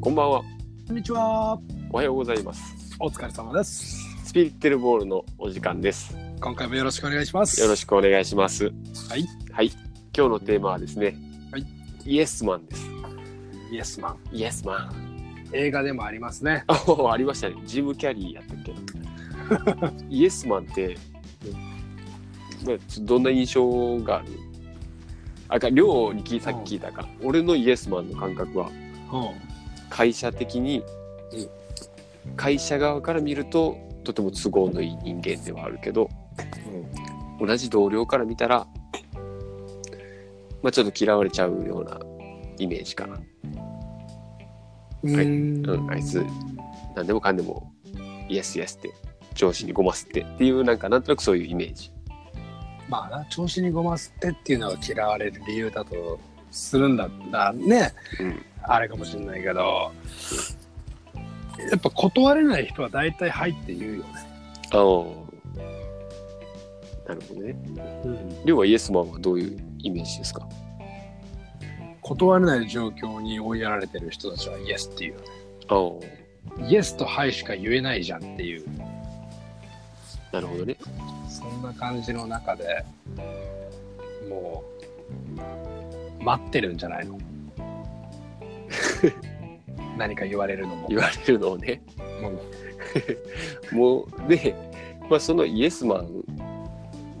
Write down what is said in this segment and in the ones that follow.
こんばんは。こんにちは。おはようございます。お疲れ様です。スピリッテルボールのお時間です。今回もよろしくお願いします。よろしくお願いします。はい。はい。今日のテーマはですね。はい。イエスマンです。イエスマン。イエスマン。映画でもありますね。あ、ありましたね。ジム・キャリーやったっけ？イエスマンって、まあどんな印象がある？あか、りょうに聞いさっき聞いたか。俺のイエスマンの感覚は、うん。会社的に、会社側から見ると、とても都合のいい人間ではあるけど、同じ同僚から見たら、まあちょっと嫌われちゃうようなイメージかな。うん。はいうんうんあいつ何でもかんでも、イエスイエスって、上司にごますってっていう、なんかなんとなくそういうイメージ。まあな、調子にごますってっていうのが嫌われる理由だとするんだったらね、うん。あれかもしれないけど、やっぱ断れない人は大体入って言うよね。ああ。なるほどね。うん。りょうはイエスマンはどういうイメージですか？断れない状況に追いやられてる人たちはイエスっていうよね。ああ。イエスとハイしか言えないじゃんっていう。なるほどね。そんな感じの中でもう待ってるんじゃないの？何か言われるのも言われるのをね。もうで、まあそのイエスマン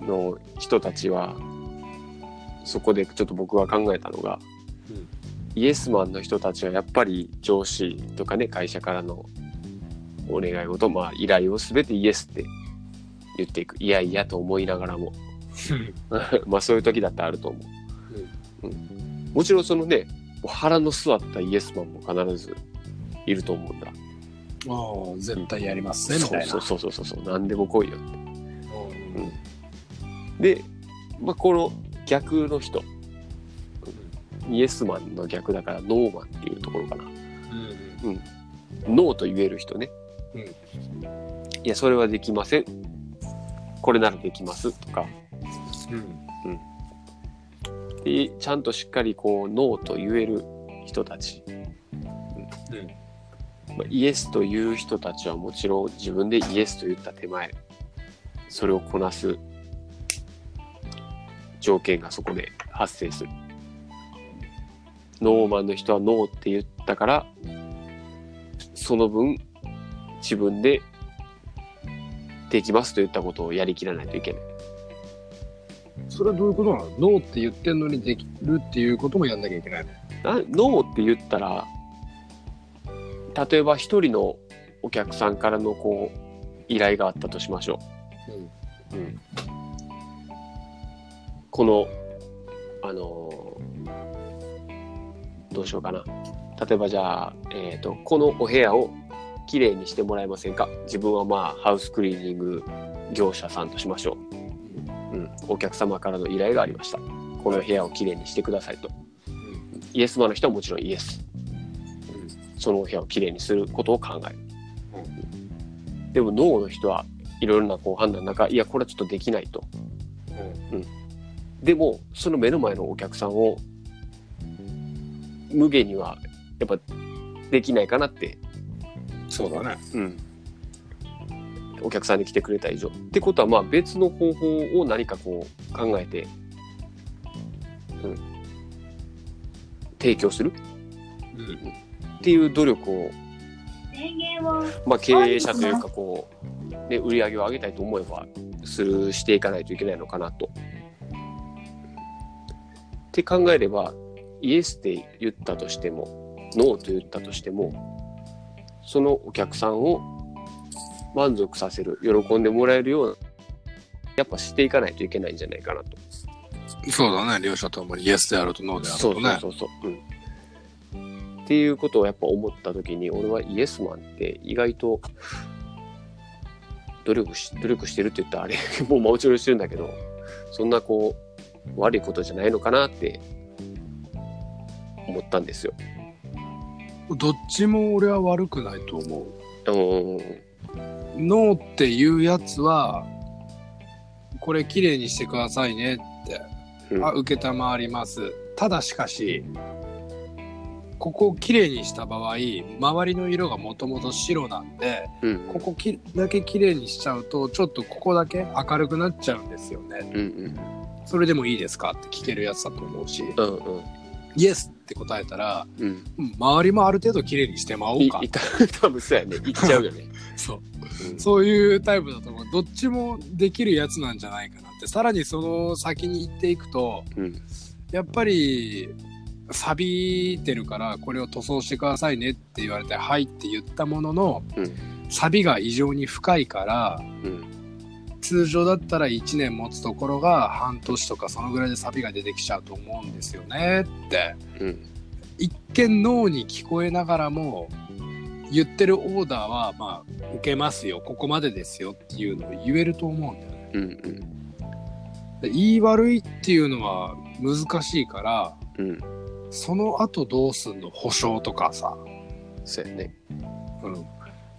の人たちは、そこでちょっと僕が考えたのが、うんイエスマンの人たちはやっぱり上司とかね、会社からのお願い事、まあ依頼をすべてイエスって言っていく。いやいやと思いながらも。まあそういう時だってあると思う。うんもちろんそのね、腹の据わったイエスマンも必ずいると思うんだ。もう絶対やりますねみたいなそうそうそうそうそう、何でも来いよって。うんで、まあ、この逆の人、イエスマンの逆だからノーマンっていうところかな。うんノーと言える人ね。うんいや、それはできません。これならできますとか。うんで、ちゃんとしっかりこう、ノーと言える人たち。まあ、イエスという人たちはもちろん自分でイエスと言った手前、それをこなす条件がそこで発生する。ノーマンの人はノーって言ったから、その分自分でできますと言ったことをやりきらないといけない。それはどういうことなの？ノーって言ってんのにできるっていうこともやんなきゃいけないねなノーって言ったら、例えば一人のお客さんからのこう依頼があったとしましょう。うん、この、あのーどうしようかな。例えばじゃあ、えっ、と、このお部屋をきれいにしてもらえませんか？自分はまあ、ハウスクリーニング業者さんとしましょう。うん。お客様からの依頼がありました。この部屋をきれいにしてくださいと。イエスマンの人はもちろんイエス。そのお部屋をきれいにすることを考える。でもノーの人はいろいろなこう判断の中、いや、これはちょっとできないと。でも、その目の前のお客さんを、無限には、やっぱ、できないかなって、そうだねうん。お客さんに来てくれた以上。ってことは、まあ別の方法を何かこう考えて、うん。提供する？うんっていう努力を、まあ経営者というかこう、ね、売り上げを上げたいと思えば、する、していかないといけないのかなと。って考えれば、イエスって言ったとしても、ノーと言ったとしても、そのお客さんを満足させる、喜んでもらえるような、やっぱしていかないといけないんじゃないかなと。そうだね両者ともにイエスであるとノーであるとねそうそうそう。うん。っていうことをやっぱ思った時に、俺はイエスマンって意外と努力し、努力してるって言ったらあれ、もうもちろんしてるんだけど、そんなこう、悪いことじゃないのかなって思ったんですよ。どっちも俺は悪くないと思ううん。ノーっていうやつはこれ綺麗にしてくださいねって、うん。あ受けたまわります。ただしかしここをきれいにした場合周りの色がもともと白なんでうん。ここきだけきれいにしちゃうとちょっとここだけ明るくなっちゃうんですよね。うんうん。それでもいいですか？って聞けるやつだと思うし。うんうんイエスって答えたらうん。うん周りもある程度きれいにしてまおうか。多分そうやね。言っちゃうよね、そう。うん。そういうタイプだと思う。どっちもできるやつなんじゃないかなって。さらにその先に行っていくとうん。やっぱり錆びてるからこれを塗装してくださいねって言われて「はい」って言ったもののうん。錆が異常に深いからうん通常だったら1年持つところが半年とかそのぐらいで錆が出てきちゃうと思うんですよねって。うん。一見脳に聞こえながらも言ってるオーダーはまあ受けますよ。ここまでですよっていうのを言えると思うんだよね。うんうん。で言い悪いっていうのは難しいからうん。その後どうすんの？保証とかさ、そうやね。うん、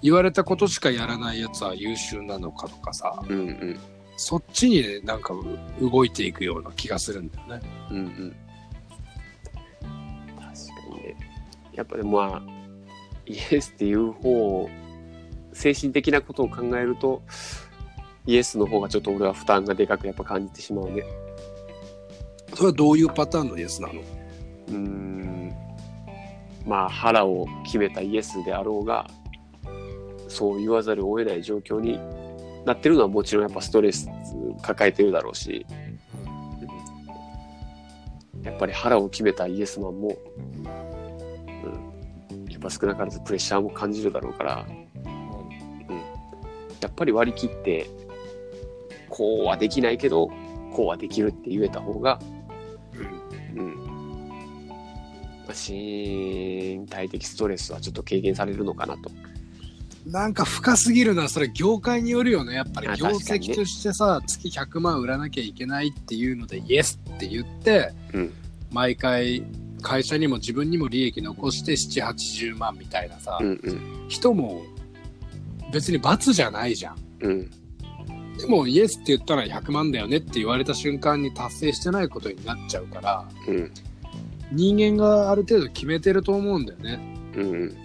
言われたことしかやらないやつは優秀なのかとかさうんうん。そっちにねなんかう動いていくような気がするんだよね。うんうん。確かにね。やっぱりまあイエスっていう方を精神的なことを考えるとイエスの方がちょっと俺は負担がでかくやっぱ感じてしまうね。それはどういうパターンのイエスなの？うーん。まあ腹を決めたイエスであろうがそう言わざるを得ない状況になってるのはもちろんやっぱストレス抱えてるだろうし、やっぱり腹を決めたイエスマンも、うん、やっぱ少なからずプレッシャーも感じるだろうから、うんやっぱり割り切ってこうはできないけどこうはできるって言えた方がうんまあ身体的ストレスはちょっと軽減されるのかなと。なんか深すぎるな。それ業界によるよね。やっぱりあ業績としてさ、月100万売らなきゃいけないっていうのでイエスって言ってうん。毎回会社にも自分にも利益残して780万みたいなさ、うんうん。人も別に罰じゃないじゃん。うん。でもイエスって言ったら100万だよねって言われた瞬間に達成してないことになっちゃうからうん。人間がある程度決めてると思うんだよね。うんで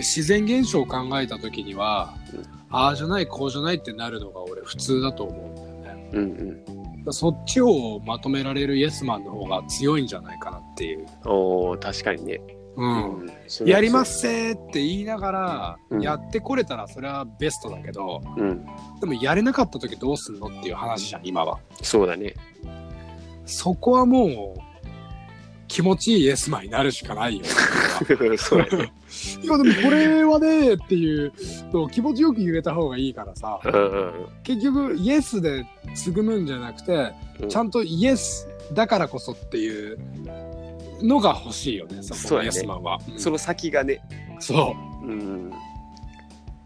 自然現象を考えた時には、うんああじゃないこうじゃないってなるのが俺普通だと思うんだよね。うんうん。そっちをまとめられるイエスマンの方が強いんじゃないかなっていう、おー確かにね。うん。それはやりますせーって言いながら、うん。やってこれたらそれはベストだけどうん。でもやれなかった時どうすんのっていう話じゃん今は。そうだね。そこはもう気持ちいいイエスマンになるしかないよ。そね。い やでもこれはねっていうのを気持ちよく言えた方がいいからさ。うんうん結局イエスで継ぐむんじゃなくてうん。ちゃんとイエスだからこそっていうのが欲しいよねそこのイエスマンは、うん。その先がね、そう。ん、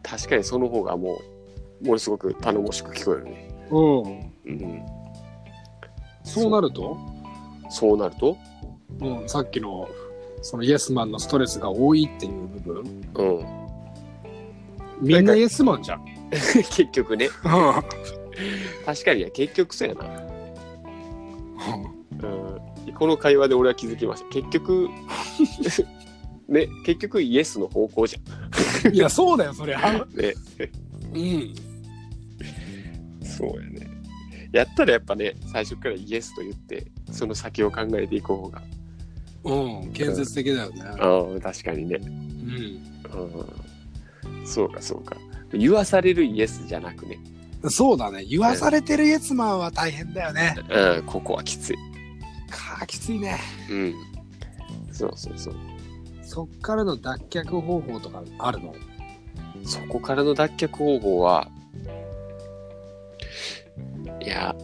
確かにその方がもう、ものすごく頼もしく聞こえるね。う、うん、うん、そうなると？そうなると、もうさっきのそのイエスマンのストレスが多いっていう部分うん、みんなイエスマンじゃん。結局ね、確かにね結局そうやな。うん、この会話で俺は気づきました。結局、ね、結局イエスの方向じいやそうだよそりゃ。ゃん。ね、うん。そうやね。やったらやっぱね、最初からイエスと言って、その先を考えていく方が、うん建設的だよね。ああ、確かにね。うん。うん、そうか、そうか。言わされるイエスじゃなくね、そうだね言わされてるイエスマンは大変だよね。うん、ここはきつい。かあきついね。うん。そうそうそう。そっからの脱却方法とかあるの？そこからの脱却方法は、いや、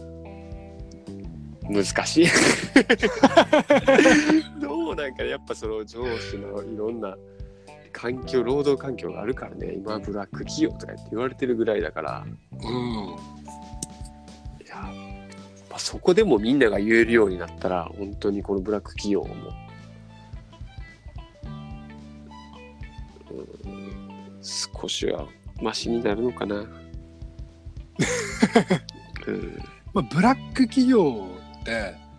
難しい。どうなんかやっぱその上司のいろんな環境、労働環境があるからね、今ブラック企業とかって言われてるぐらいだから、うん。いや、やっぱそこでもみんなが言えるようになったら、本当にこのブラック企業も、うん、少しはマシになるのかな。うん、まあブラック企業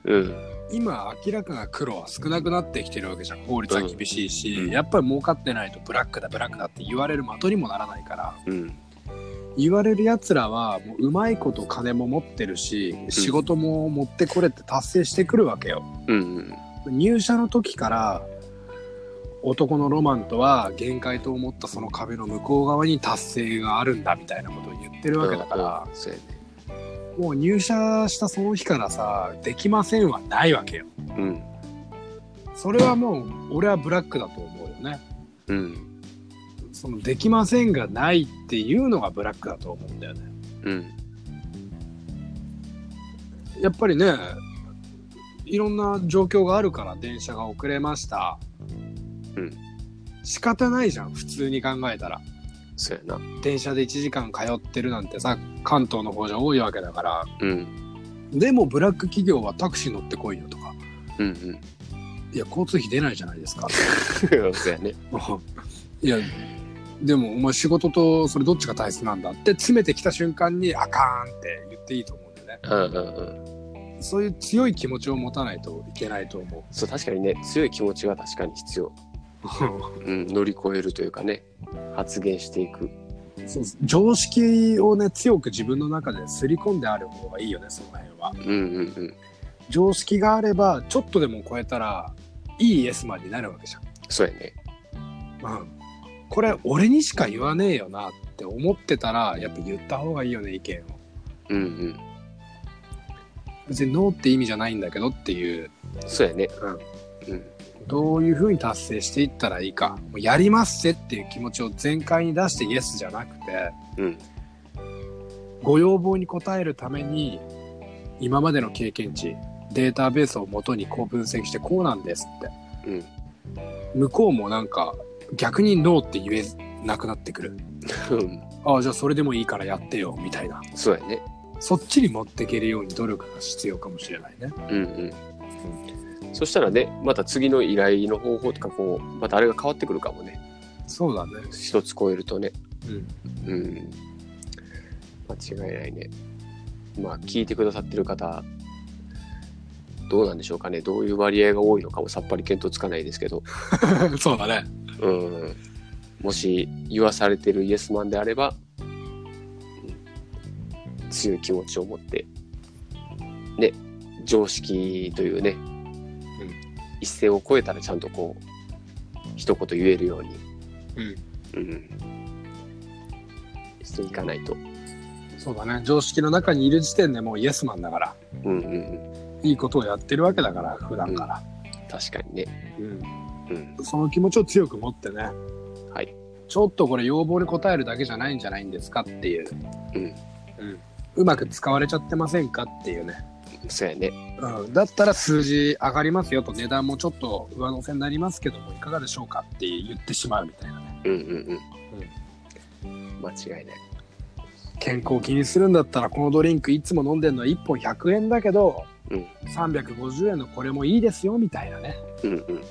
うん、今明らかな黒は少なくなってきてるわけじゃん。法律は厳しいし、うん。やっぱり儲かってないとブラックだブラックだって言われる的にもならないから。うん。言われるやつらはもううまいこと金も持ってるし仕事も持ってこれって達成してくるわけよ。うん入社の時から男のロマンとは限界と思ったその壁の向こう側に達成があるんだみたいなことを言ってるわけだから、そうやねもう入社したその日からさできませんはないわけよ。うんそれはもう俺はブラックだと思うよね。うんそのできませんがないっていうのがブラックだと思うんだよね。うんやっぱりねいろんな状況があるから電車が遅れました。うん仕方ないじゃん普通に考えたら。そうやな。電車で1時間通ってるなんてさ関東の方じゃ多いわけだから。うん。でもブラック企業はタクシー乗ってこいよとか。うんうん。いや交通費出ないじゃないですか。そうやね。いやでもお前仕事とそれどっちが大切なんだって詰めてきた瞬間にあかんって言っていいと思うんだよね。うんうんうん。そういう強い気持ちを持たないといけないと思そう確かにね。強い気持ちは確かに必要、ううん、乗り越えるというかね発言していく。そう常識をね強く自分の中ですり込んである方がいいよねその辺は。うんうんうん。常識があればちょっとでも超えたらいいイエスマンになるわけじゃん。そうやね。うん、これ俺にしか言わねえよなって思ってたらやっぱ言った方がいいよね意見を。うんうん。別にノーって意味じゃないんだけどっていう。そうやね。うん。うんどういうふうに達成していったらいいかもうやりますぜっていう気持ちを全開に出してイエスじゃなくてうん。ご要望に応えるために今までの経験値データベースをもとにこう分析してこうなんですって。うん。向こうもなんか逆にノーって言えなくなってくる。うん。ああじゃあそれでもいいからやってよみたいな。そうやね。そっちに持っていけるように努力が必要かもしれないね。うんうんそしたらねまた次の依頼の方法とかこうまたあれが変わってくるかもね。そうだね。一つ超えるとね。うん。うん。間違いないね。まあ聞いてくださってる方どうなんでしょうかね。どういう割合が多いのかもさっぱり見当つかないですけど。そうだね。うん。もし言わされてるイエスマンであれば、うん。強い気持ちを持ってね常識というね、一線を越えたらちゃんとこう一言言えるように、うん。うん、していかないと、そうだね。常識の中にいる時点でもうイエスマンだから、うんうんうん、いいことをやってるわけだから、普段から。確かにね、うん。うん、その気持ちを強く持ってね、はい、ちょっとこれ要望に応えるだけじゃないんじゃないんですかっていう。うん、うん。うまく使われちゃってませんかっていうね。そうやね、うん、だったら数字上がりますよと値段もちょっと上乗せになりますけどもいかがでしょうかって言ってしまうみたいなね。うんうんうん、間違いない、健康気にするんだったらこのドリンクいつも飲んでるのは1本100円だけど、うん。350円のこれもいいですよみたいなね。うんうん、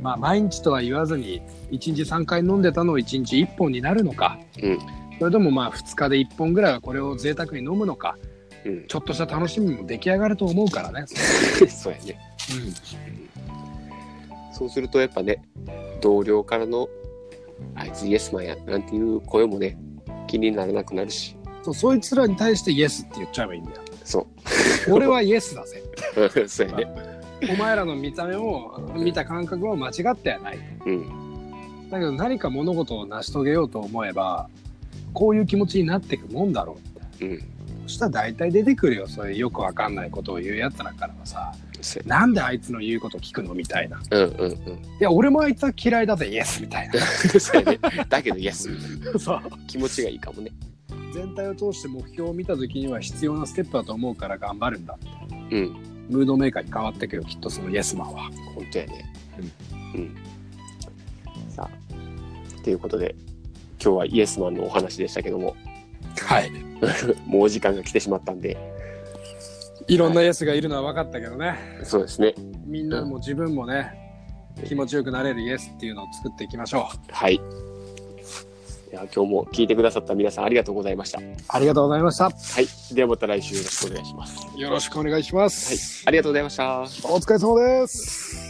まあ毎日とは言わずに1日3回飲んでたのを1日1本になるのか、うん。それともまあ2日で1本ぐらいはこれを贅沢に飲むのかうん、ちょっとした楽しみも出来上がると思うからね、そうやね。うそうするとやっぱね、同僚からの、あいつイエスマンや、なんていう声もね、気にならなくなるし、ん、そうそいつらに対してイエスって言っちゃえばいいんだよそ 俺はイエスだぜう。そうやね。お前らの見た目も見た感覚も間違ってはないうん。だけど何か物事を成し遂げようと思えばこういう気持ちになっていくもんだろうってうん。そしたら大体出てくるよそういうよくわかんないことを言うやつらからはさなんであいつの言うこと聞くのみたいなうんうんうん。や俺もあいつは嫌いだぜイエスみたいな そうやね。だけどイエス。そう気持ちがいいかもね。全体を通して目標を見た時には必要なステップだと思うから頑張るんだってうん。ムードメーカーに変わってくよきっとそのイエスマンは本当やね。うん。さあ、ということで、今日はイエスマンのお話でしたけども、はい もうお時間が来てしまったんで、いろんなイエスがいるのは分かったけどねそうですね。みんなも自分もね気持ちよくなれるイエスっていうのを作っていきましょはい。いや今日も聞いてくださった皆さんありがとうございました。はありがとうございました。い。ではまた来週よろしくお願いします。よろしくお願いします。ありがとうございました。お疲れ様です。